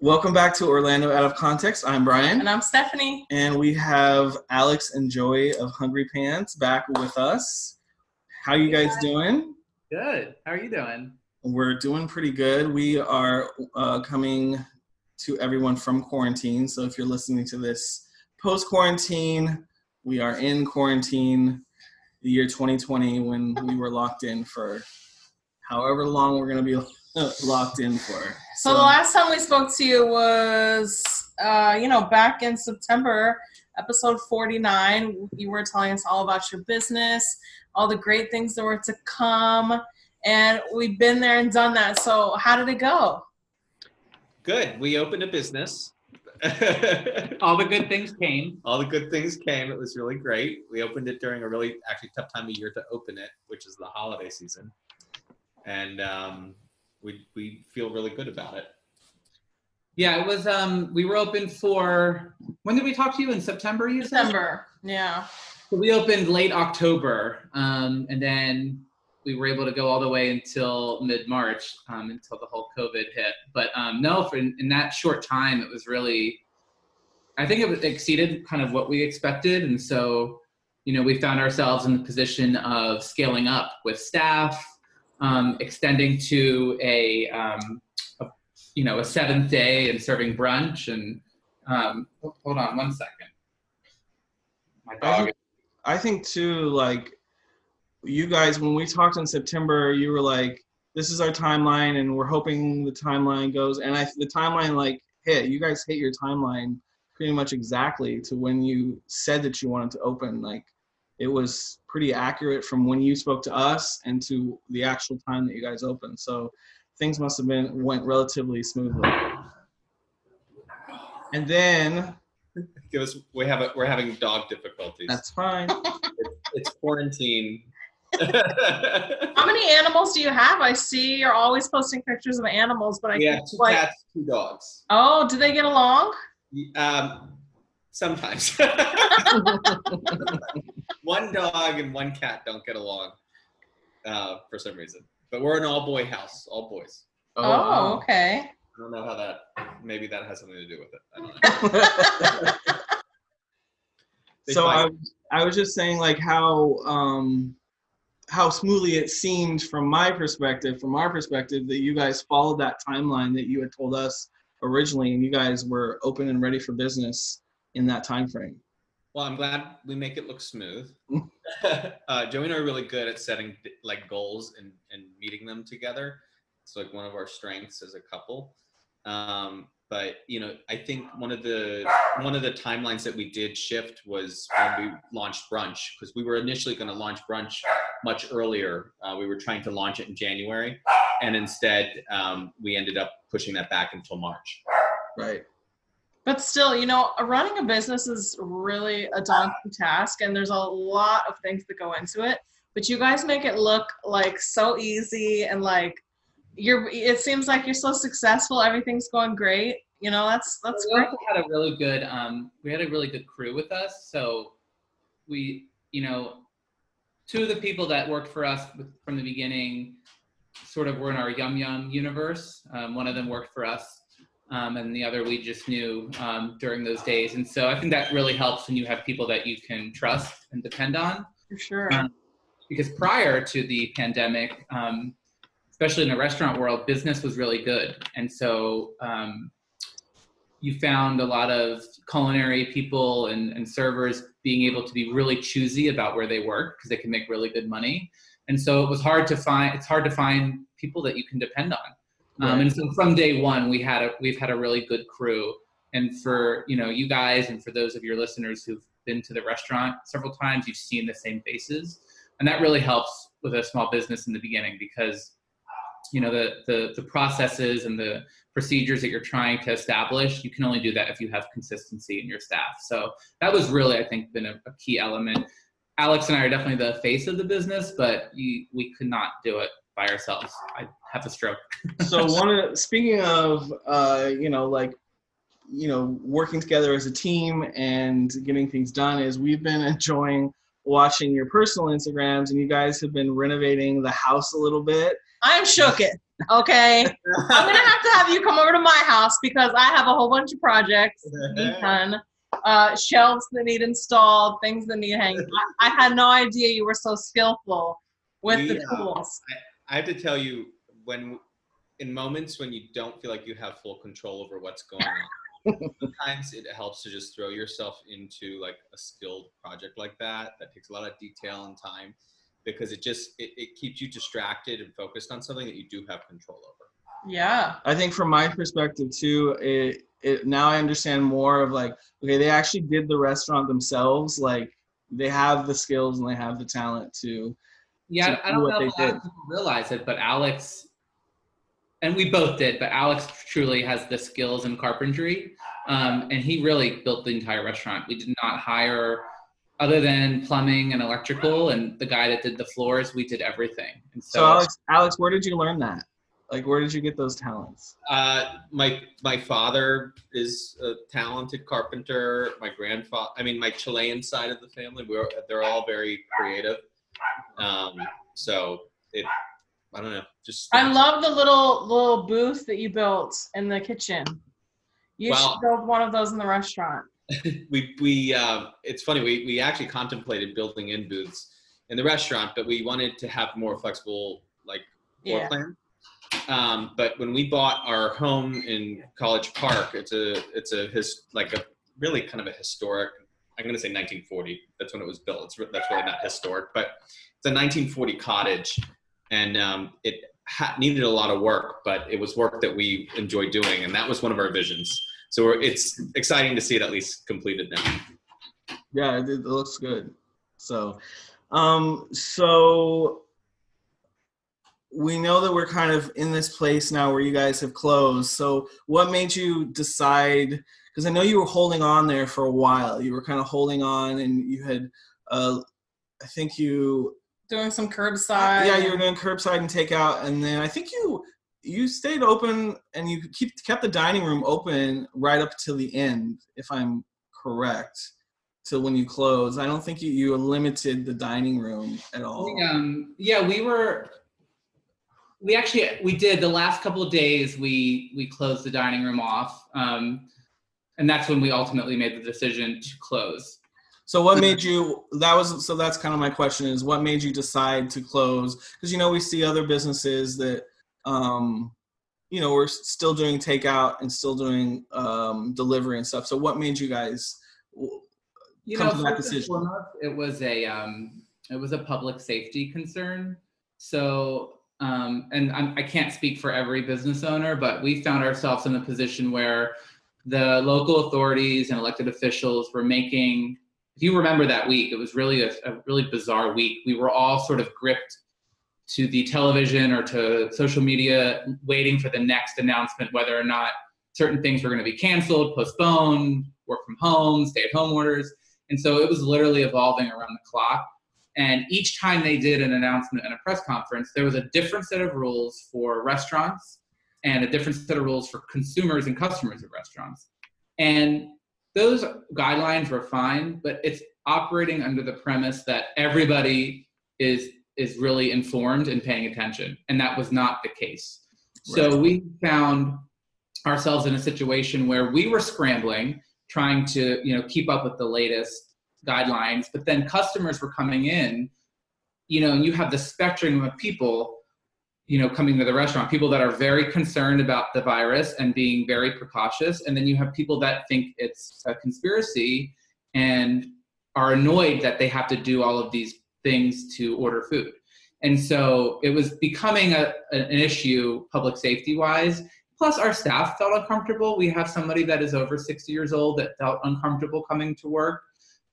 Welcome back to Orlando Out of Context. I'm Brian. And I'm Stephanie. And we have Alex and Joy of Hungry Pants back with us. How you guys doing? Good. How are you doing? We're doing pretty good. We are uh, coming to everyone from quarantine. So if you're listening to this post quarantine, we are in quarantine the year 2020 when we were locked in for however long we're going to be locked in for. So, the last time we spoke to you was, uh, you know, back in September, episode 49. You were telling us all about your business, all the great things that were to come. And we've been there and done that. So, how did it go? Good. We opened a business. all the good things came. All the good things came. It was really great. We opened it during a really actually tough time of year to open it, which is the holiday season. And um, we we feel really good about it. Yeah, it was. Um, we were open for. When did we talk to you in September? You September. Said? Yeah. So we opened late October, um, and then we were able to go all the way until mid March, um, until the whole COVID hit. But um, no, for in, in, that short time, it was really. I think it exceeded kind of what we expected, and so you know we found ourselves in the position of scaling up with staff um, extending to a, um, a, you know a seventh day and serving brunch and um, hold on one second my dog I I think too like you guys when we talked in september you were like this is our timeline and we're hoping the timeline goes and I, the timeline like hit you guys hit your timeline pretty much exactly to when you said that you wanted to open like it was pretty accurate from when you spoke to us and to the actual time that you guys opened. So things must have been went relatively smoothly. And then give us we have a, we're having dog difficulties. That's fine. it's, it's quarantine. How many animals do you have? I see you're always posting pictures of animals, but I we have two like, cats, two dogs. Oh, do they get along? Um, sometimes. one dog and one cat don't get along uh, for some reason. But we're an all boy house, all boys. Oh, oh okay. I don't know how that. Maybe that has something to do with it. I don't know. so I, I was just saying like how um, how smoothly it seemed from my perspective, from our perspective, that you guys followed that timeline that you had told us originally, and you guys were open and ready for business in that time frame. Well, I'm glad we make it look smooth. uh, Joey and I are really good at setting like goals and, and meeting them together. It's like one of our strengths as a couple. Um, but you know, I think one of the one of the timelines that we did shift was when we launched brunch because we were initially going to launch brunch much earlier. Uh, we were trying to launch it in January, and instead um, we ended up pushing that back until March. Right. But still, you know, running a business is really a daunting task, and there's a lot of things that go into it. But you guys make it look like so easy and like you're. It seems like you're so successful. Everything's going great. You know, that's that's we great. also had a really good. Um, we had a really good crew with us. So we, you know, two of the people that worked for us from the beginning sort of were in our Yum Yum universe. Um, one of them worked for us um, and the other we just knew um, during those days. And so I think that really helps when you have people that you can trust and depend on. For sure. Um, because prior to the pandemic, um, especially in the restaurant world, business was really good. And so um, you found a lot of culinary people and, and servers being able to be really choosy about where they work because they can make really good money. And so it was hard to find, it's hard to find people that you can depend on. Um, and so from day one, we had a, we've had a really good crew. And for you know you guys and for those of your listeners who've been to the restaurant several times, you've seen the same faces, and that really helps with a small business in the beginning because you know the the, the processes and the procedures that you're trying to establish you can only do that if you have consistency in your staff so that was really i think been a, a key element alex and i are definitely the face of the business but you, we could not do it by ourselves. I have a stroke. so one of speaking of uh, you know like you know working together as a team and getting things done is we've been enjoying watching your personal Instagrams and you guys have been renovating the house a little bit. I'm shook it. Okay. I'm gonna have to have you come over to my house because I have a whole bunch of projects done. Uh, shelves that need installed, things that need hanging. I, I had no idea you were so skillful with We, the uh, tools. I have to tell you, when in moments when you don't feel like you have full control over what's going on, sometimes it helps to just throw yourself into like a skilled project like that. That takes a lot of detail and time because it just it, it keeps you distracted and focused on something that you do have control over. Yeah. I think from my perspective too, it, it now I understand more of like, okay, they actually did the restaurant themselves. Like they have the skills and they have the talent to. Yeah, to I do don't what know if a lot of people realize it, but Alex, and we both did, but Alex truly has the skills in carpentry, um, and he really built the entire restaurant. We did not hire, other than plumbing and electrical, and the guy that did the floors. We did everything. And so, So Alex, Alex, where did you learn that? Like, where did you get those talents? Uh, my my father is a talented carpenter. My grandfather, I mean, my Chilean side of the family, we're they're all very creative. Um, so it, I don't know, just I love the little little booth that you built in the kitchen. You Well- should build one of those in the restaurant. we we uh, it's funny we we actually contemplated building in booths in the restaurant, but we wanted to have more flexible like floor Yeah. plan. Um, but when we bought our home in College Park, it's a it's a his like a really kind of a historic. I'm going to say 1940. That's when it was built. It's that's really not historic, but it's a 1940 cottage, and um, it ha- needed a lot of work, but it was work that we enjoy doing, and that was one of our visions. So we're, it's exciting to see it at least completed now. Yeah, it, it looks good. So, um, so we know that we're kind of in this place now where you guys have closed. So, what made you decide? Because I know you were holding on there for a while. You were kind of holding on, and you had, uh, I think you, Doing some curbside. yeah, you were doing curbside and takeout, and then I think you you stayed open and you keep kept the dining room open right up till the end, if I'm correct, till when you closed. I don't think you, you limited the dining room at all. We, um, yeah, we were. We actually we did the last couple of days. We we closed the dining room off, um, and that's when we ultimately made the decision to close. So what made you that was so that's kind of my question is what made you decide to close because you know we see other businesses that um you know we're still doing takeout and still doing um delivery and stuff. So what made you guys You come know, to that decision? foremost, it was a um, it was a public safety concern. So, um, and I'm, I can't speak for every business owner, but we found ourselves in a position where the local authorities and elected officials were making. If you remember that week, it was really a, a really bizarre week. We were all sort of gripped to the television or to social media, waiting for the next announcement whether or not certain things were going to be canceled, postponed, work from home, stay at home orders. And so it was literally evolving around the clock. And each time they did an announcement and a press conference, there was a different set of rules for restaurants and a different set of rules for consumers and customers of restaurants. And those guidelines were fine, but it's operating under the premise that everybody is is really informed and paying attention. And that was not the case. So we found ourselves in a situation where we were scrambling trying to you know keep up with the latest guidelines but then customers were coming in you know and you have the spectrum of people you know coming to the restaurant people that are very concerned about the virus and being very precautious and then you have people that think it's a conspiracy and are annoyed that they have to do all of these things to order food and so it was becoming a, an issue public safety wise Plus, our staff felt uncomfortable. We have somebody that is over 60 years old that felt uncomfortable coming to work.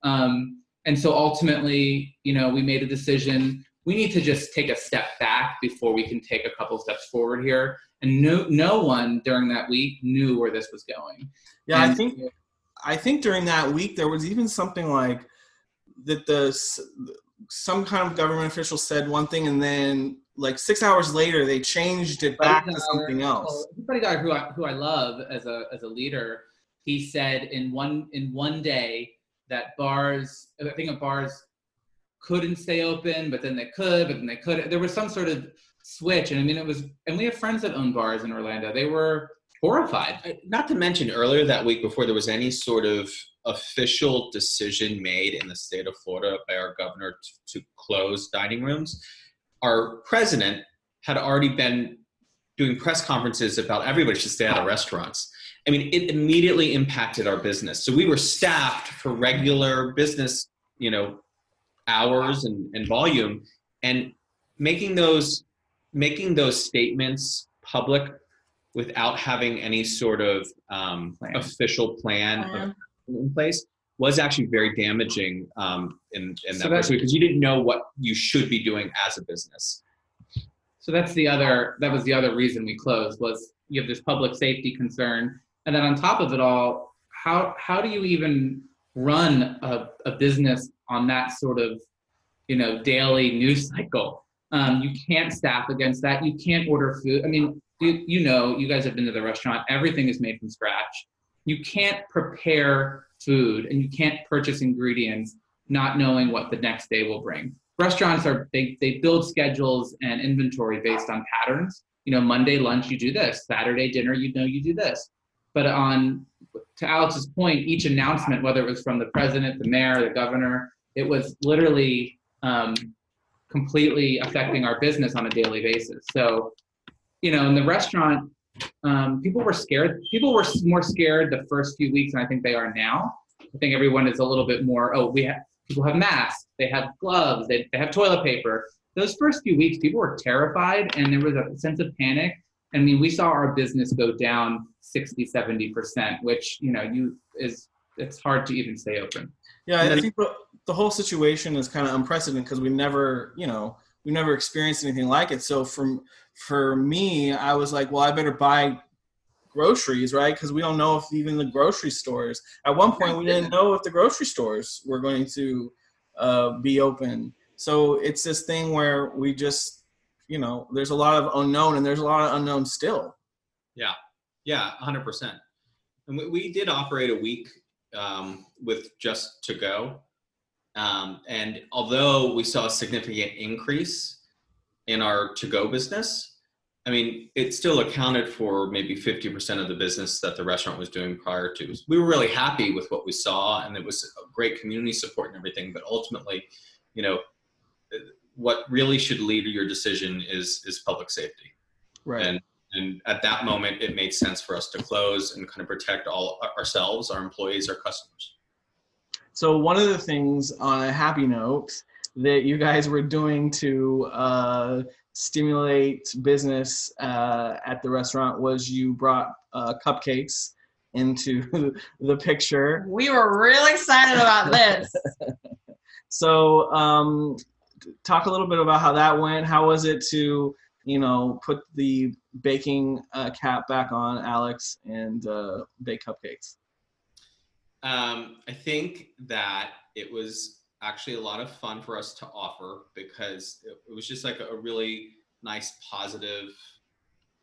Um, and so ultimately, you know, we made a decision. We need to just take a step back before we can take a couple steps forward here. And no, no one during that week knew where this was going. Yeah, I think I think during that week there was even something like that the some kind of government official said one thing and then like six hours later they changed it back to something else. Well, Buddy Dyer, who I, who I love as a as a leader, he said in one in one day that bars, I think of bars couldn't stay open, but then they could, but then they could. There was some sort of switch, and I mean, it was. And we have friends that own bars in Orlando. They were horrified. Not to mention earlier that week, before there was any sort of official decision made in the state of Florida by our governor to, to close dining rooms, our president had already been doing press conferences about everybody should stay out of restaurants. I mean, it immediately impacted our business. So we were staffed for regular business, you know, hours and, and volume, and making those making those statements public without having any sort of um, Plan. official plan of Plan. In place was actually very damaging um, in, in So that that's- because you didn't know what you should be doing as a business. So that's the other that was the other reason we closed was you have this public safety concern. And then on top of it all, how how do you even run a, a business on that sort of you know daily news cycle? Um, you can't staff against that. You can't order food. I mean, you, you know, you guys have been to the restaurant. Everything is made from scratch. You can't prepare food and you can't purchase ingredients not knowing what the next day will bring. Restaurants are they, they build schedules and inventory based on patterns. You know monday lunch you do this. Saturday dinner you know you do this. But on to alex's point each announcement whether it was from the president the mayor the governor it was literally um, completely affecting our business on a daily basis. So you know in the restaurant um, people were scared people were more scared the first few weeks than i think they are now. I think everyone is a little bit more oh we have people have masks they have gloves they, they have toilet paper. Those first few weeks people were terrified and there was a sense of panic. I mean we saw our business go down 60 70% which you know you is it's hard to even stay open. Yeah, I think the, the whole situation is kind of unprecedented because we never, you know, we never experienced anything like it. So from for me, I was like, well, I better buy groceries, right? Because we don't know if even the grocery stores. At one point, we didn't know if the grocery stores were going to uh, be open. So it's this thing where we just, you know, there's a lot of unknown, and there's a lot of unknown still. Yeah, yeah, 100%. And we, we did operate a week um, with just to go. Um, and although we saw a significant increase in our to go business, I mean, it still accounted for maybe 50% of the business that the restaurant was doing prior to. We were really happy with what we saw, and it was great community support and everything. But ultimately, you know, what really should lead your decision is is public safety Right. and and at that moment it made sense for us to close and kind of protect all ourselves our employees our customers So one of the things on a happy note that you guys were doing to uh, stimulate business uh, at the restaurant was you brought uh, cupcakes into the picture. We were really excited about this. So um, talk a little bit about how that went. How was it to you know put the baking uh, cap back on Alex and uh, bake cupcakes? Um, i think that it was actually a lot of fun for us to offer because it, it was just like a, really nice positive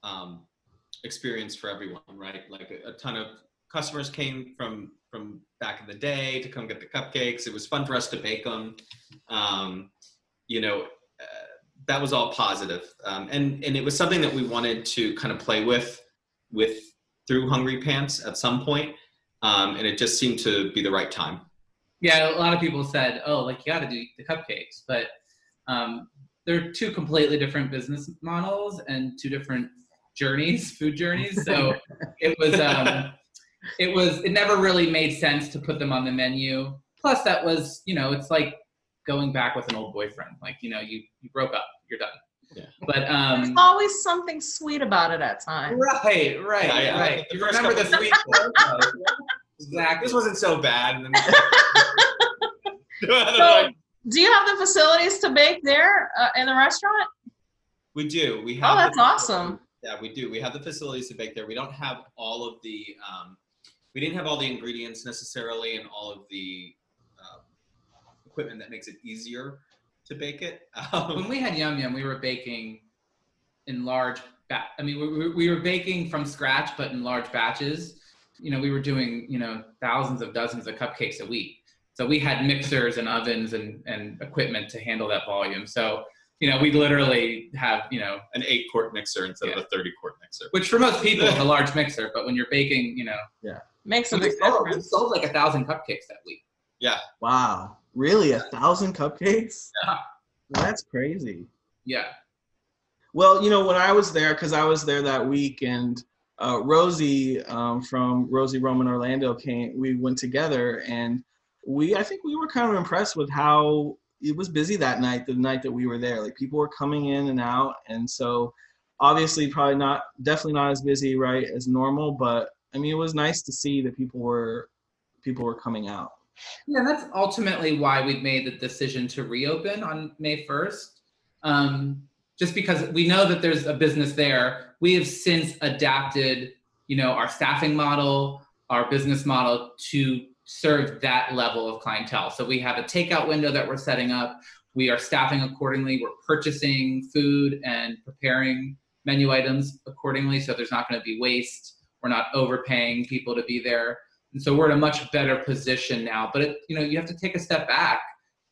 um, experience for everyone right? Like a, a ton of customers came from from back in the day to come get the cupcakes. It was fun for us to bake them um, you know uh, that was all positive. Um, and and it was something that we wanted to kind of play with with through hungry pants at some point um, and it just seemed to be the right time. Yeah a lot of people said oh like you got to do the cupcakes but um, they're two completely different business models and two different journeys food journeys. So it was um, it was it never really made sense to put them on the menu. Plus that was you know it's like going back with an old boyfriend. Like you know you you broke up you're done Yeah. but There's um always something sweet about it at times. right right Yeah, yeah. right The you remember the sweet part, exactly this wasn't so bad So, do you have the facilities to bake there uh, in the restaurant? we do we have Oh, that's the- awesome. Yeah, we do. We have the facilities to bake there. We don't have all of the, um, we didn't have all the ingredients necessarily and all of the um, equipment that makes it easier to bake it. when Um, we had Yum Yum, we were baking in large. Ba- I mean, we, we- we were baking from scratch, but in large batches. you know, we were doing, you know, thousands of dozens of cupcakes a week. So we had mixers and ovens and, and equipment to handle that volume. So, you know, we literally have, you know, An eight quart mixer instead Yeah. of a 30 quart mixer. which for most people is a large mixer, but when you're baking, you know, yeah, Makes a we big sold, we sold like a thousand cupcakes that week. Yeah. Wow. Really? A thousand cupcakes? Yeah. That's crazy. Yeah. Well, you know, when I was there, because I was there that week, and uh, Rosie um, from Rosie Roman Orlando came, we went together, and we, I think we were kind of impressed with how it was busy that night, the night that we were there. Like people were coming in and out, and so obviously probably not, definitely not as busy, right, as normal. But I mean, it was nice to see that people were, people were coming out. Yeah, that's ultimately why we've made the decision to reopen on May 1st. Um, just because we know that there's a business there. We have since adapted, you know, our staffing model, our business model to serve that level of clientele. So we have a takeout window that we're setting up. We are staffing accordingly. We're purchasing food and preparing menu items accordingly. So there's not going to be waste. We're not overpaying people to be there. And so we're in a much better position now. But it, you know, you have to take a step back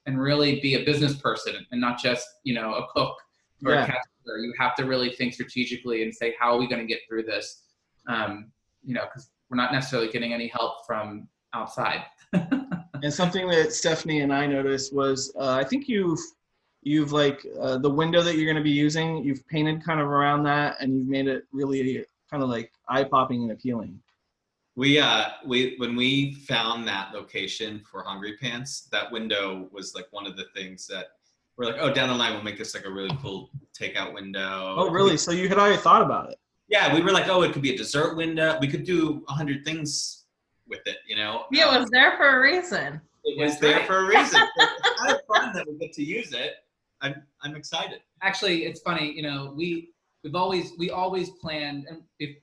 and really be a business person and not just you know a cook or Yeah. a cashier. You have to really think strategically and say, how are we going to get through this? Um, you know, because we're not necessarily getting any help from outside. And something that Stephanie and I noticed was, uh, I think you've, you've like uh, the window that you're going to be using, you've painted kind of around that, and you've made it really kind of like eye popping and appealing. We uh we when we found that location for Hungry Pants, that window was like one of the things that we're like, oh, down the line we'll make this like a really cool takeout window. Oh, really? So you had already thought about it? Yeah, we were like, oh, it could be a dessert window. We could do a hundred things with it, you know. Yeah, Um, it was there for a reason. it was That's there right. for a reason. it's kind of fun that we get to use it. I'm I'm excited. Actually, it's funny. You know, we we've always we always planned, and if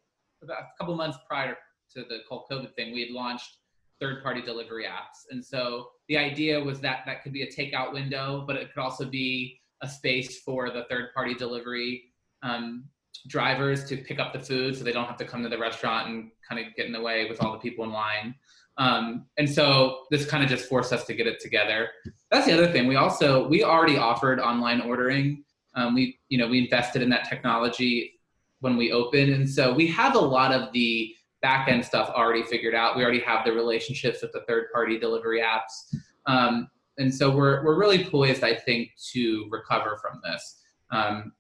about a couple months prior to the whole COVID thing, we had launched third-party delivery apps, and so the idea was that that could be a takeout window, but it could also be a space for the third-party delivery um, drivers to pick up the food, so they don't have to come to the restaurant and kind of get in the way with all the people in line. Um, and so this kind of just forced us to get it together. That's the other thing. We also we already offered online ordering. Um, we you know we invested in that technology when we opened, and so we have a lot of the back end stuff already figured out. We already have the relationships with the third party delivery apps, um, and so we're we're really poised, I think, to recover from this. Um,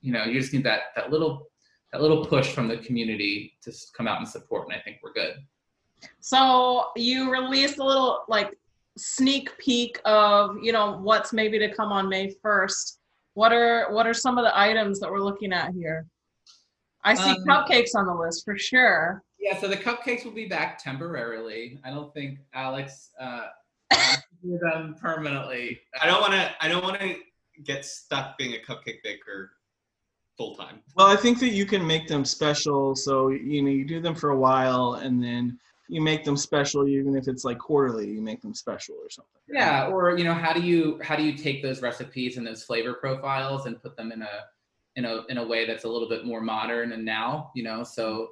you know, you just need that that little that little push from the community to come out and support, and I think we're good. So you released a little like sneak peek of you know what's maybe to come on May first. What are what are some of the items that we're looking at here? I see Um, cupcakes on the list for sure. Yeah, so the cupcakes will be back temporarily. I don't think Alex uh, do them permanently. I don't want to. I don't want to get stuck being a cupcake baker full time. Well, I think that you can make them special. So, you know, you do them for a while and then you make them special, even if it's like quarterly, you make them special or something. Yeah, or you know, how do you how do you take those recipes and those flavor profiles and put them in a in a in a way that's a little bit more modern and now, you know, so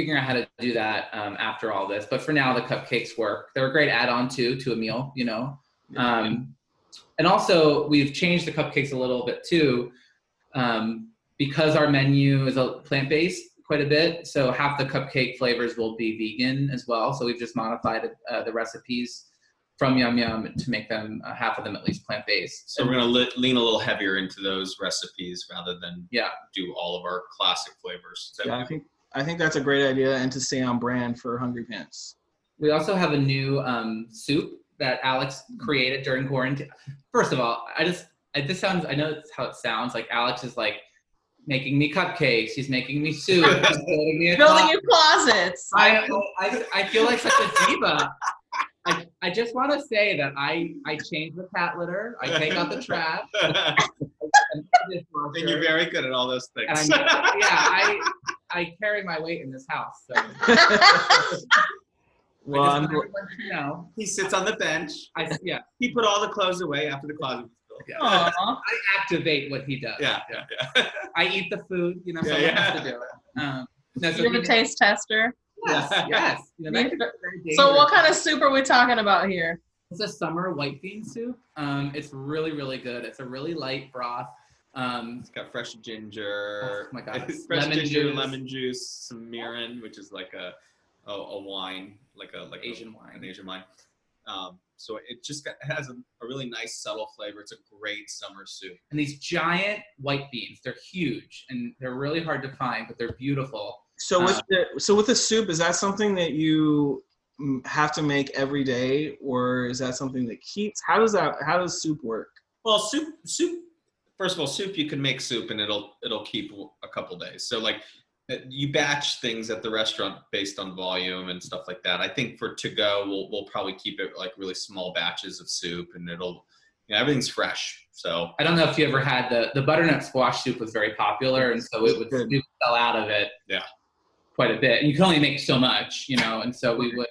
figuring out how to do that um, after all this. But for now, the cupcakes work. They're a great add-on too to a meal, you know. Um, and also, we've changed the cupcakes a little bit too, um, because our menu is a plant-based quite a bit. So half the cupcake flavors will be vegan as well. So we've just modified uh, the recipes from Yum Yum to make them uh, half of them at least plant-based. So we're gonna le- lean a little heavier into those recipes rather than Yeah. do all of our classic flavors. that Yeah, I think I think that's a great idea and to stay on brand for Hungry Pants. We also have a new um, soup that Alex created during quarantine. First of all, I just I, this sounds I know it's how it sounds like Alex is like making me cupcakes. He's making me soup. He's building me a Building closet. your closets. I, I, I feel like such a diva. I, I just want to say that I, I change the cat litter. I take out the trash. I and you're very good at all those things. I'm, yeah, I, I carry my weight in this house. So Well, I I'm, just want everyone to know. he sits on the bench. I, yeah, He put all the clothes away after the closet was filled. yeah. Aw. I activate what he does. Yeah, yeah, yeah. I eat the food. You know, Yeah, someone yeah. has to do it. Um, no, so You're he the taste tester. Yes, yes. You know, that could be very So what kind of soup are we talking about here? It's a summer white bean soup. Um, it's really, really good. It's a really light broth. Um, It's got fresh ginger. Oh my God. fresh Lemon ginger, juice. lemon juice, some mirin, which is like a a, a wine, like a like a- Asian wine. an Asian wine. Um, so it just got, has a, a really nice subtle flavor. It's a great summer soup. and these giant white beans, they're huge and they're really hard to find, but they're beautiful. So with Uh, the so with the soup, is that something that you have to make every day, or is that something that keeps? How does that? How does soup work? Well, soup, soup. First of all, soup you can make soup and it'll it'll keep a couple days. So like uh, you batch things at the restaurant based on volume and stuff like that. I think for to go, we'll we'll probably keep it like really small batches of soup and it'll you know, everything's fresh. So I don't know if you ever had the the butternut squash soup was very popular, and so it would Good. would sell out of it. Yeah. Quite a bit, and you can only make so much, you know, and so we would.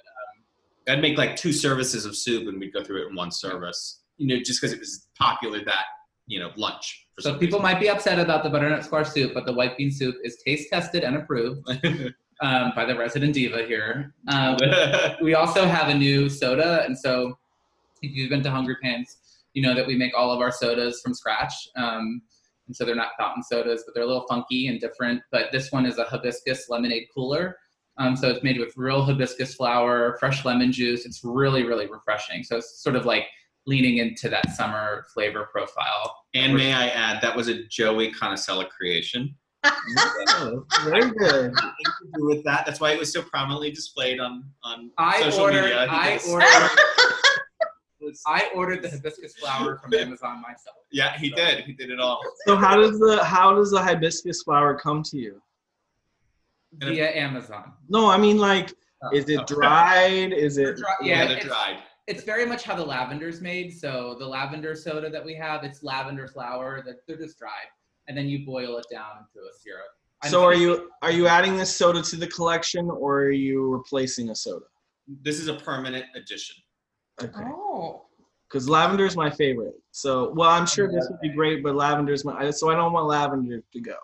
I'd make like two services of soup and we'd go through it in one service. You know, just because it was popular that you know lunch. For So people might be upset about the butternut squash soup, but the white bean soup is taste tested and approved um, by the resident diva here. Um, we also have a new soda, and so if you've been to Hungry Pants, you know that we make all of our sodas from scratch. Um, and so they're not fountain sodas, but they're a little funky and different. But this one is a hibiscus lemonade cooler. Um, so it's made with real hibiscus flower, fresh lemon juice. It's really, really refreshing. So it's sort of like leaning into that summer flavor profile. and may I add, that was a Joey Conacella creation. Oh, very good. Nothing to with that. That's why it was so prominently displayed on on I social ordered. media. He I does- ordered. I ordered the hibiscus flower from Amazon myself. Yeah, he did. He did it all. So how does the how does the hibiscus flower come to you? via Amazon. No, I mean like, oh. is Oh. it dried? Is it? Dry- Yeah, yeah, they're it's, dried. it's very much how the lavender's made. So the lavender soda that we have, it's lavender flower that they're just dried, and then you boil it down into a syrup. I'm So are you are you adding this soda to the collection, or are you replacing a soda? This is a permanent addition. Okay. Oh. Because lavender is my favorite. So, well, I'm sure this would be great, but lavender is my. So I don't want lavender to go.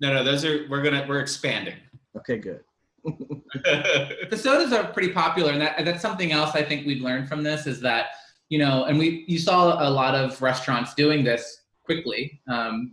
No, no, those are we're gonna we're expanding. Okay, good. the sodas are pretty popular, and that, that's something else I think we've learned from this is that you know, and we you saw a lot of restaurants doing this quickly, um,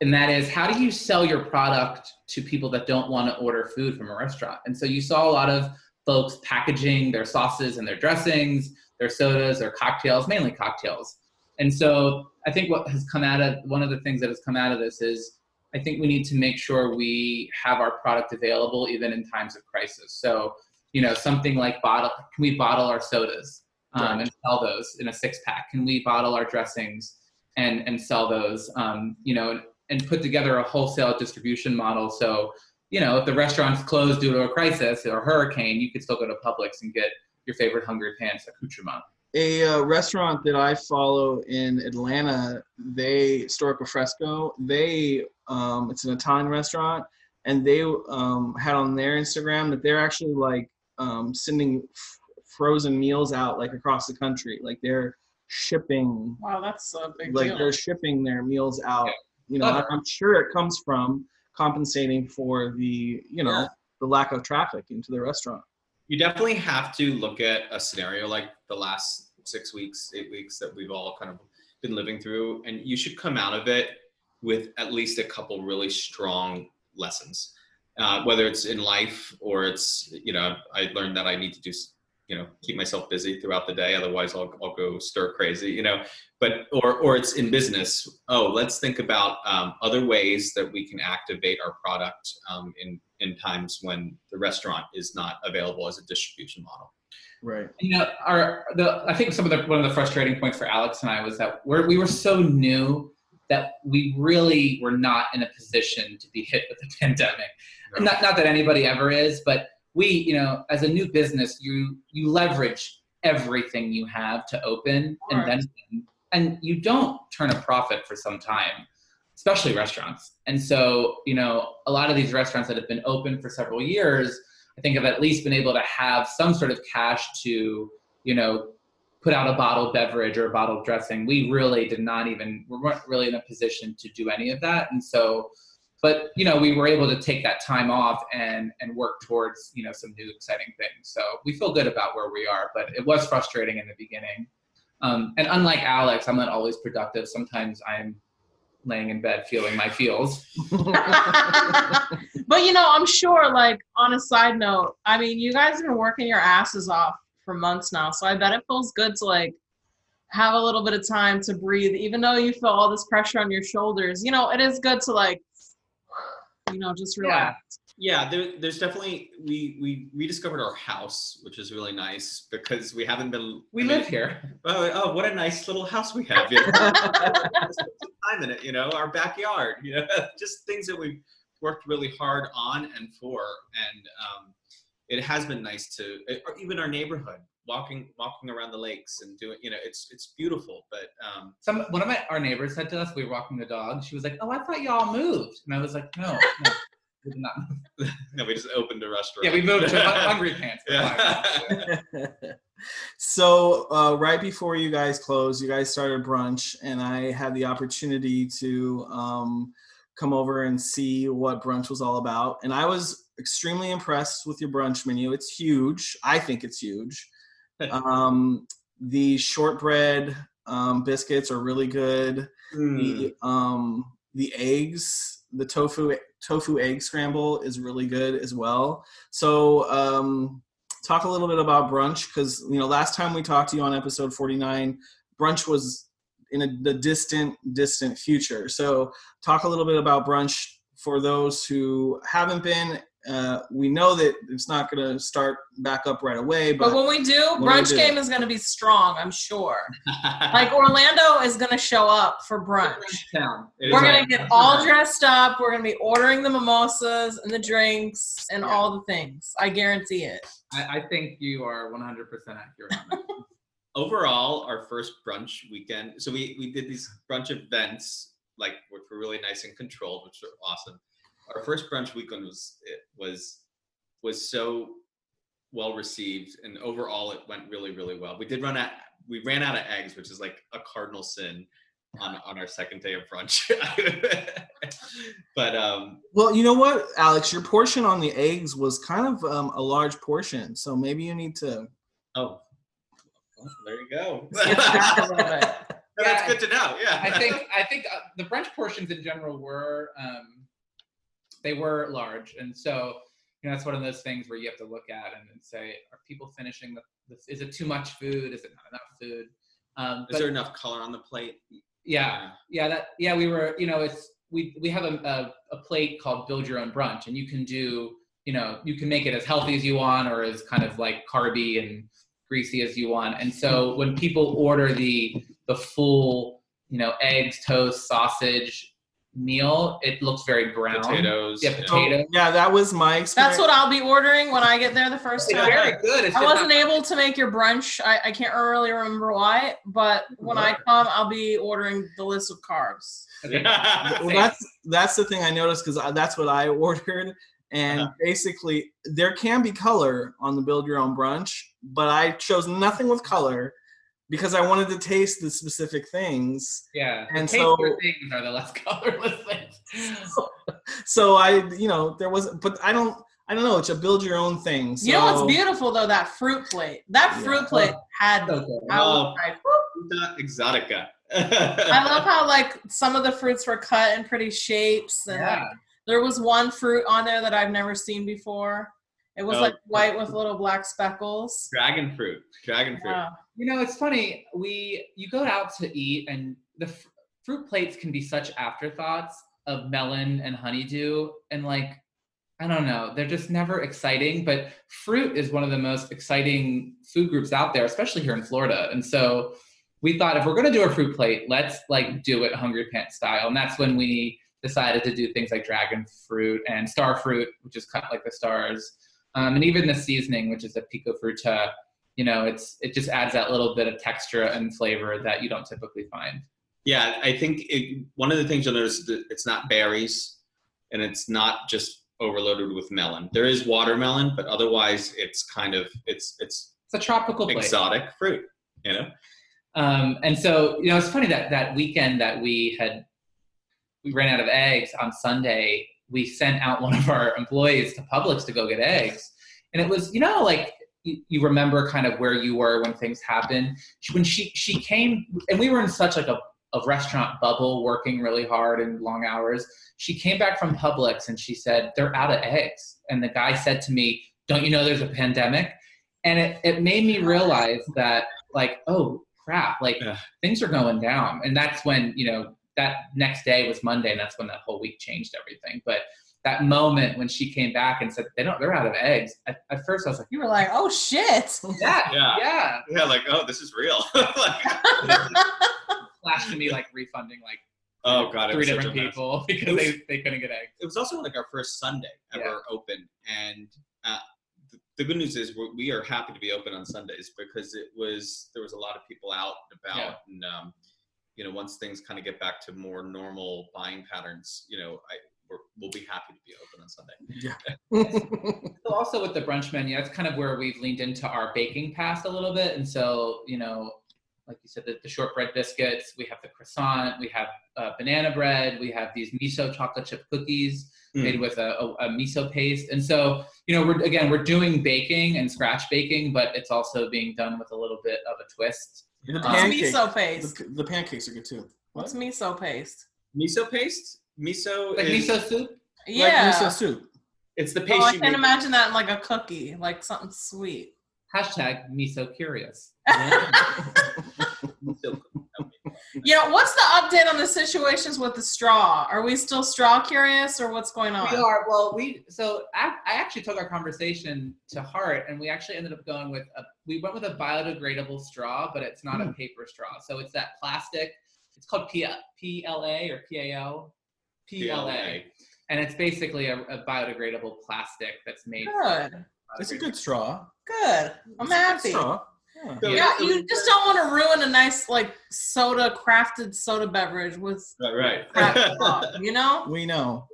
and that is how do you sell your product to people that don't want to order food from a restaurant? And so you saw a lot of folks packaging their sauces and their dressings, their sodas, their cocktails, mainly cocktails. And so I think what has come out of one of the things that has come out of this is I think we need to make sure we have our product available even in times of crisis. So, you know, something like bottle, can we bottle our sodas um, and sell those in a six pack? Can we bottle our dressings and, and sell those, um, you know, and, and put together a wholesale distribution model. So, you know, if the restaurant's closed due to a crisis or hurricane, you could still go to Publix and get your favorite Hungry Pants accoutrement. A uh, restaurant that I follow in Atlanta, they Storico Fresco. They um, it's an Italian restaurant, and they um, had on their Instagram that they're actually like um, sending f- frozen meals out like across the country. Like they're shipping, Wow, that's a big like deal. they're shipping their meals out. Yeah. You know, Love. I'm sure it comes from compensating for the you know Yeah. the lack of traffic into the restaurant. You definitely have to look at a scenario like the last six weeks, eight weeks that we've all kind of been living through, and you should come out of it with at least a couple really strong lessons. Uh, whether it's in life or it's, you know, I learned that I need to do, you know, keep myself busy throughout the day. Otherwise, I'll, I'll go stir crazy, you know. But or or it's in business. Oh, let's think about um, other ways that we can activate our product um, in in times when the restaurant is not available as a distribution model. Right. you know our the i think some of the one of the frustrating points for alex and i was that we're, we were so new that we really were not in a position to be hit with the pandemic No. not not that anybody ever is but we you know as a new business you you leverage everything you have to open and then and you don't turn a profit for some time especially restaurants and so you know a lot of these restaurants that have been open for several years I think have at least been able to have some sort of cash to, you know, put out a bottled beverage or a bottled dressing. We really did not even, we weren't really in a position to do any of that. And so, but you know we were able to take that time off and and work towards you know some new exciting things so we feel good about where we are but it was frustrating in the beginning um, and unlike alex i'm not always productive sometimes i'm laying in bed feeling my feels but you know, I'm sure, like, on a side note, I mean, you guys have been working your asses off for months now. So I bet it feels good to, like, have a little bit of time to breathe, even though you feel all this pressure on your shoulders. You know, it is good to, like, you know, just relax. Yeah, there, there's definitely we we rediscovered our house, which is really nice because we haven't been. we I mean, live here Oh, oh, what a nice little house we have! You know? Time in it, you know, our backyard, you know, just things that we've worked really hard on and for, and um, it has been nice to, or even our neighborhood, walking walking around the lakes and doing, you know, it's it's beautiful, but um, some one of my our neighbors said to us we were walking the dog she was like oh i thought y'all moved and i was like no no we did not move. no, we just opened a restaurant. yeah we moved to hungry pants Yeah. so uh, right before you guys closed, you guys started brunch, and I had the opportunity to um, come over and see what brunch was all about. And I was extremely impressed with your brunch menu. It's huge. I think it's huge. Um, the shortbread um, biscuits are really good. Mm. The um, the eggs, the tofu tofu egg scramble is really good as well. So um, talk a little bit about brunch because you know last time we talked to you on episode 49 brunch was in a, the distant distant future so talk a little bit about brunch for those who haven't been uh, we know that it's not going to start back up right away but, But when we do, When we brunch do. game is going to be strong, I'm sure. Like Orlando is going to show up for brunch. town We're like- going to get all dressed up. We're going to be ordering the mimosas and the drinks and all the things. I guarantee it. I, I think you are 100% accurate on that. overall our first brunch weekend so we we did these brunch events like which were really nice and controlled which were awesome our first brunch weekend was it was was so well received and overall it went really really well. We did run out we ran out of eggs which is like a cardinal sin on on our second day of brunch. But um well you know what alex? Your portion on the eggs was kind of um, a large portion so maybe you need to oh. Well, there you go. Get back a little bit. that's good to know yeah. I think I think uh, the brunch portions in general were um, they were large, and so you know that's one of those things where you have to look at and, and say, are people finishing the? Is it too much food? Is it not enough food? Um, is but there enough color on the plate yeah, yeah, that yeah, we were you know it's we we have a, a a plate called build your own brunch, and you can do you know you can make it as healthy as you want or as kind of like carby and greasy as you want. And so when people order the the full you know eggs, toast, sausage meal, it looks very brown. potatoes Yeah, yeah. potato. yeah that was my experience That's what I'll be ordering when I get there the first It's time. very good. It's I wasn't not- able to make your brunch. I, I can't really remember why, but when I come, I'll be ordering the list of carbs. Okay. well, that's that's the thing I noticed because that's what I ordered, and Uh-huh. basically there can be color on the build your own brunch, but I chose nothing with color because I wanted to taste the specific things. Yeah, And tastier so- things are the less colorless things. So I, you know, there was, but I don't, I don't know. It's a build your own thing. So You know what's beautiful though? That fruit plate. That Yeah. fruit plate oh, had. So good. I was Oh. like, whoop. Fruta exotica. I love how like some of the fruits were cut in pretty shapes, and like, Yeah. there was one fruit on there that I've never seen before. It was Oh. like white with little black speckles. dragon fruit. Dragon fruit. Yeah. You know, it's funny. We you go out to eat, and the fr- fruit plates can be such afterthoughts of melon and honeydew, and like I don't know, they're just never exciting. But fruit is one of the most exciting food groups out there, especially here in Florida. And so we thought if we're gonna do a fruit plate, let's like do it Hungry Pants style, and that's when we decided to do things like dragon fruit and star fruit, which is cut like the stars, um, and even the seasoning, which is a pico fruta you know it's it just adds that little bit of texture and flavor that you don't typically find Yeah, I think it, one of the things you'll notice is that it's not berries, and it's not just overloaded with melon. There is watermelon, but otherwise it's kind of it's it's it's a tropical plate exotic fruit. You know. um, and so you know it's funny that that weekend that we had we ran out of eggs on Sunday, we sent out one of our employees to Publix to go get eggs. And it was, you know, like you, remember kind of where you were when things happened. When she she came, and we were in such like a, a restaurant bubble, working really hard and long hours. She came back from Publix and she said they're out of eggs. And the guy said to me, "Don't you know there's a pandemic?" And it it made me realize that like, oh crap, like Yeah. things are going down. And that's when you know that next day was Monday, and that's when that whole week changed everything. But that moment when she came back and said they don't, they're out of eggs. At, at first, I was like, You were like, oh shit. yeah, Yeah. yeah. yeah, like oh, this is real. like, Flashed to me like refunding like oh god, three different a mess. people because was- they, they couldn't get eggs. It was also like our first Sunday ever Yeah. open, and uh, the, the good news is we're, we are happy to be open on Sundays because it was there was a lot of people out and about, Yeah. and um, you know once things kind of get back to more normal buying patterns, you know, I we're, we'll be happy to be open on Sunday. Yeah. so also with the brunch menu, that's kind of where we've leaned into our baking past a little bit. And so, you know, like you said, the, the shortbread biscuits, we have the croissant, we have uh, banana bread, we have these miso chocolate chip cookies Mm. made with a, a, a miso paste. And so, you know, we're again, we're doing baking and scratch baking, but it's also being done with a little bit of a twist. the What's What's pancake, miso paste? the, the pancakes are good too. What's miso paste? Miso paste, miso Like is miso soup. Yeah. Like miso soup. it's the paste Oh, I you can't imagine that in like a cookie, like something sweet. Hashtag miso curious. miso- Yeah, what's the update on the situations with the straw? Are we still straw curious or what's going on? We are. Well, we so I, I actually took our conversation to heart, and we actually ended up going with a. We went with a biodegradable straw, but it's not a hmm. paper straw. So it's that plastic. It's called P- PLA or PAL. PLA, and it's basically a, a biodegradable plastic that's made. Good. It's a good straw. Good. I'm It's a good happy. straw. Yeah. So- Yeah, you just don't want to ruin a nice like soda crafted soda beverage with Right, right. straw, you know? We know.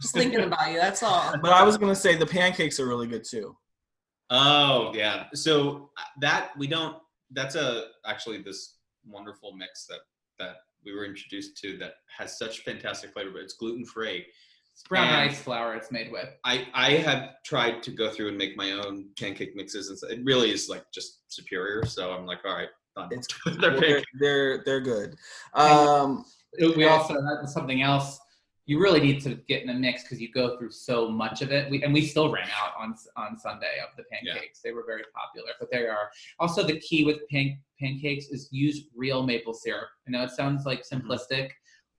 Just thinking about you, that's all. But I was gonna say the pancakes are really good too. Oh yeah. So uh, that we don't. That's a actually this wonderful mix that that we were introduced to that has such fantastic flavor, but it's gluten free. It's brown And- rice flour. It's made with. I I have tried to go through and make my own pancake mixes, and so it really is like just superior. So I'm like, all right, done. It's They're they're, they're they're good. Um, We also that was something else. You really need to get in the mix because you go through so much of it. We, and we still ran out on on Sunday of the Yeah. pancakes. They were very popular, but they are also the key with pan, pancakes is use real maple syrup. I know it sounds like Mm-hmm. simplistic,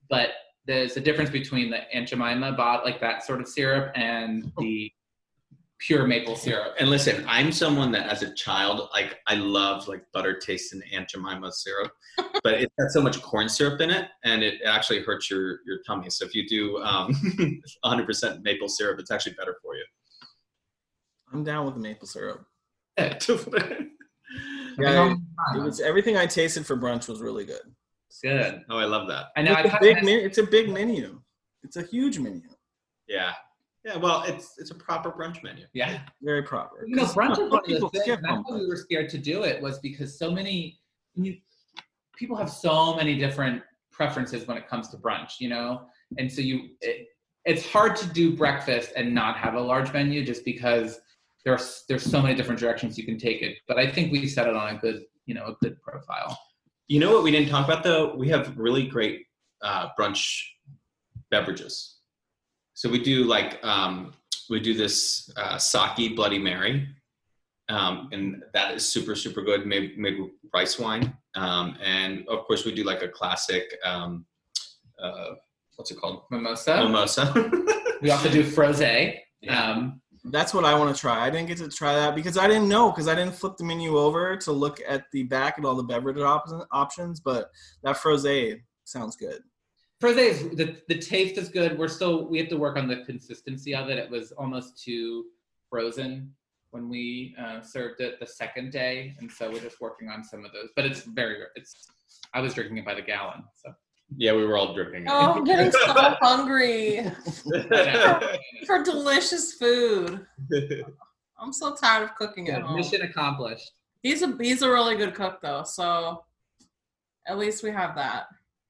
but there's a difference between the Aunt Jemima bought like that sort of syrup and the pure maple syrup. And listen, I'm someone that as a child, like I loved like butter tasting Aunt Jemima syrup, but it's got so much corn syrup in it, and it actually hurts your your tummy. So if you do um, 100% maple syrup, it's actually better for you. I'm down with the maple syrup. Yeah, It was everything I tasted for brunch was really good. good. oh, I love that. I know. It's a kinda big miss- It's a big menu. It's a huge menu. Yeah, yeah. Well, it's it's a proper brunch menu. yeah. Very proper. You know, 'Cause brunch is one of people the things. That's why we were scared to do it was because so many you, people have so many different preferences when it comes to brunch, you know, and so you it, it's hard to do breakfast and not have a large menu just because there's there's so many different directions you can take it. But I think we set it on a good you know a good profile. You know what we didn't talk about though? We have really great uh, brunch beverages. So we do like um, we do this uh, sake Bloody Mary, um, and that is super super good. Made made with rice wine, um, and of course we do like a classic. Um, uh, what's it called? Mimosa. Mimosa. We also do frosé. Yeah. Um, That's what I want to try. I didn't get to try that because I didn't know because I didn't flip the menu over to look at the back at all the beverage op- options. But that frosé sounds good. Frosé is the the taste is good. We're still we have to work on the consistency of it. It was almost too frozen when we uh, served it the second day, and so we're just working on some of those. But it's very it's. I was drinking it by the gallon, so. yeah, we were all drinking. Oh, I'm getting so hungry it. for delicious food. I'm so tired of cooking at Yeah, home. mission accomplished. He's a he's a really good cook though, so at least we have that.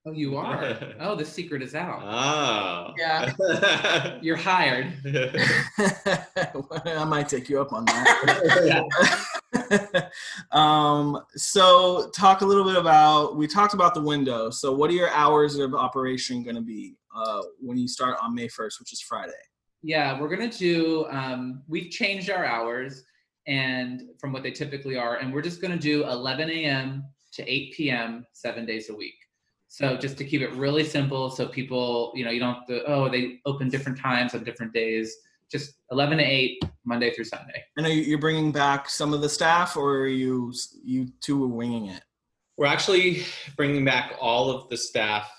Oh, you are. Oh, the secret is out. Oh. Yeah. You're hired. I might take you up on that. um, so, talk a little bit about. We talked about the window. So, what are your hours of operation going to be uh, when you start on May first, which is Friday? Yeah, we're gonna do. Um, we've changed our hours and from what they typically are, and we're just gonna do 11 a.m. to 8 p.m. seven days a week. So just to keep it really simple, so people, you know, you don't have to. Oh, they open different times on different days. Just 11 to 8, Monday through Sunday. And are you you're bringing back some of the staff, or are you you two are winging it? We're actually bringing back all of the staff.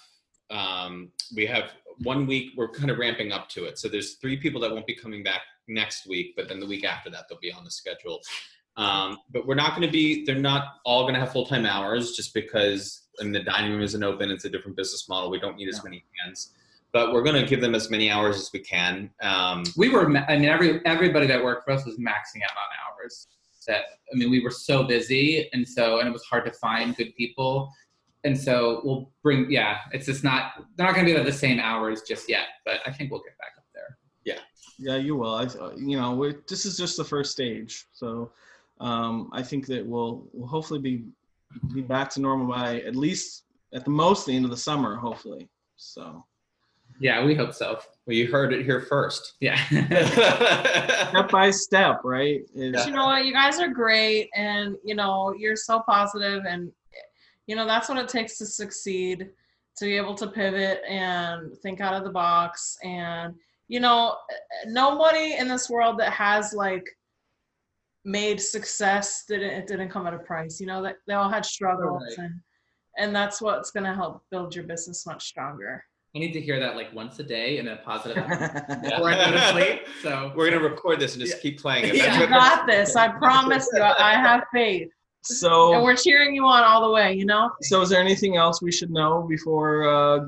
Um, we have one week, we're kind of ramping up to it. So there's three people that won't be coming back next week, but then the week after that, they'll be on the schedule. Um, but we're not going to be, they're not all going to have full time hours just because I mean, the dining room isn't open. It's a different business model. We don't need as many hands. But we're going to give them as many hours as we can. Um, We were, ma- I mean, every everybody that worked for us was maxing out on hours. That I mean, we were so busy, and so and it was hard to find good people. And so we'll bring, yeah, it's just not, they're not going to be at the same hours just yet, but I think we'll get back up there. Yeah, Yeah, you will. I, you know, we're, this is just the first stage, so um, I think that we'll we'll hopefully be be back to normal by at least at the most the end of the summer, hopefully. So Yeah, we hope so. well, you heard it here first. Yeah. step by step, right? It's- But you know what? You guys are great, and you know you're so positive, and you know that's what it takes to succeed. To be able to pivot and think out of the box, and you know, nobody in this world that has like made success didn't it didn't come at a price. You know that they all had struggles, Right. and and that's what's gonna help build your business much stronger. I need to hear that like once a day in a positive Yeah. before I go to sleep. So We're going to record this and just keep playing it. Yeah. You got this. I promise you. I have faith, So and so we're cheering you on all the way. You know. so is there anything else we should know before uh,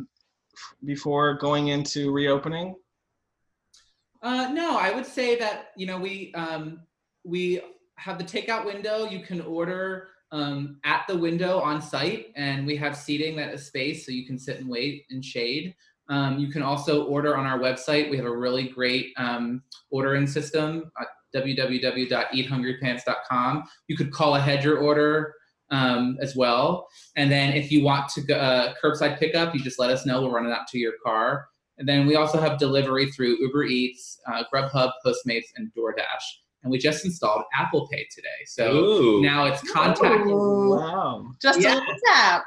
before going into reopening? Uh, no, I would say that you know we um, we have the takeout window. You can order um, at the window on site, and we have seating that is space, so you can sit and wait in shade. Um, you can also order on our website. We have a really great um, ordering system at www.eathungrypants.com. You could call ahead your order um, as well, and then if you want to go uh, curbside pickup, you just let us know. We'll run it out to your car. And then we also have delivery through Uber Eats, uh, Grubhub, Postmates, and DoorDash. And we just installed Apple Pay today. So Ooh. now it's contact. Wow. Just Yeah. a little tap.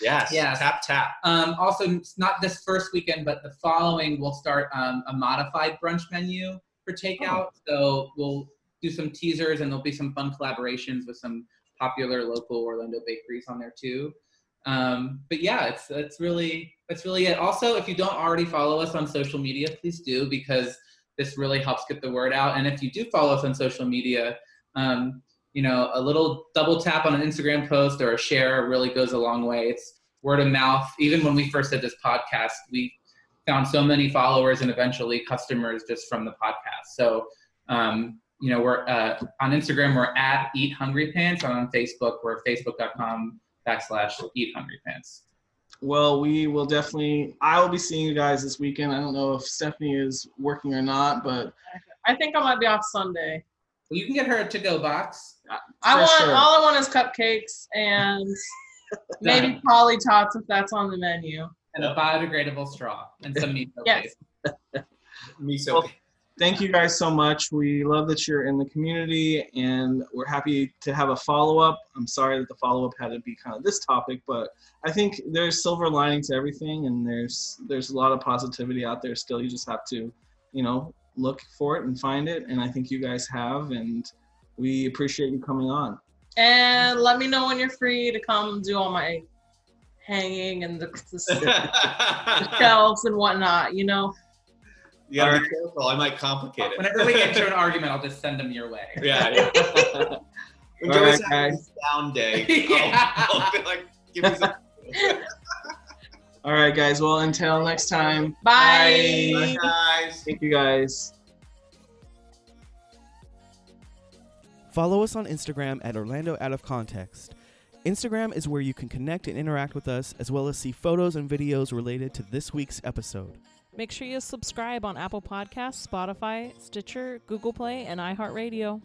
yes. Yes. Tap, tap. Um, also, not this first weekend, but the following, we'll start um, a modified brunch menu for takeout. So we'll do some teasers, and there'll be some fun collaborations with some popular local Orlando bakeries on there too. Um, but yeah, it's that's really that's really it. Also, if you don't already follow us on social media, please do because this really helps get the word out. And if you do follow us on social media, um, you know, a little double tap on an Instagram post or a share really goes a long way. It's word of mouth. Even when we first did this podcast, we found so many followers and eventually customers just from the podcast. So, um, you know, we're uh, on Instagram, we're at Eat Hungry Pants, on Facebook, we're facebook.com backslash Eat Hungry Pants. Well, we will definitely. I will be seeing you guys this weekend. I don't know if Stephanie is working or not, but I think I might be off Sunday. Well, you can get her a to-go box. I For want sure. all I want is cupcakes and maybe Polly Tots if that's on the menu. And a biodegradable straw and some meat. Yes. Miso. Well, thank you guys so much. We love that you're in the community, and we're happy to have a follow up. I'm sorry that the follow up had to be kind of this topic, but I think there's silver lining to everything, and there's there's a lot of positivity out there still. You just have to, you know, look for it and find it, and I think you guys have, and we appreciate you coming on. And let me know when you're free to come do all my hanging and the, the shelves and whatnot. You know. You gotta be careful. I might complicate it. Whenever we get into an argument, I'll just send them your way. yeah. yeah. When All Joey's right, having guys. a down day, Yeah. I'll, I'll be like, give me some. All right, guys. Well, until next time. Bye. Bye, guys. Thank you, guys. Follow us on Instagram at Orlando Out of Context. Instagram is where you can connect and interact with us, as well as see photos and videos related to this week's episode. Make sure you subscribe on Apple Podcasts, Spotify, Stitcher, Google Play, and iHeartRadio.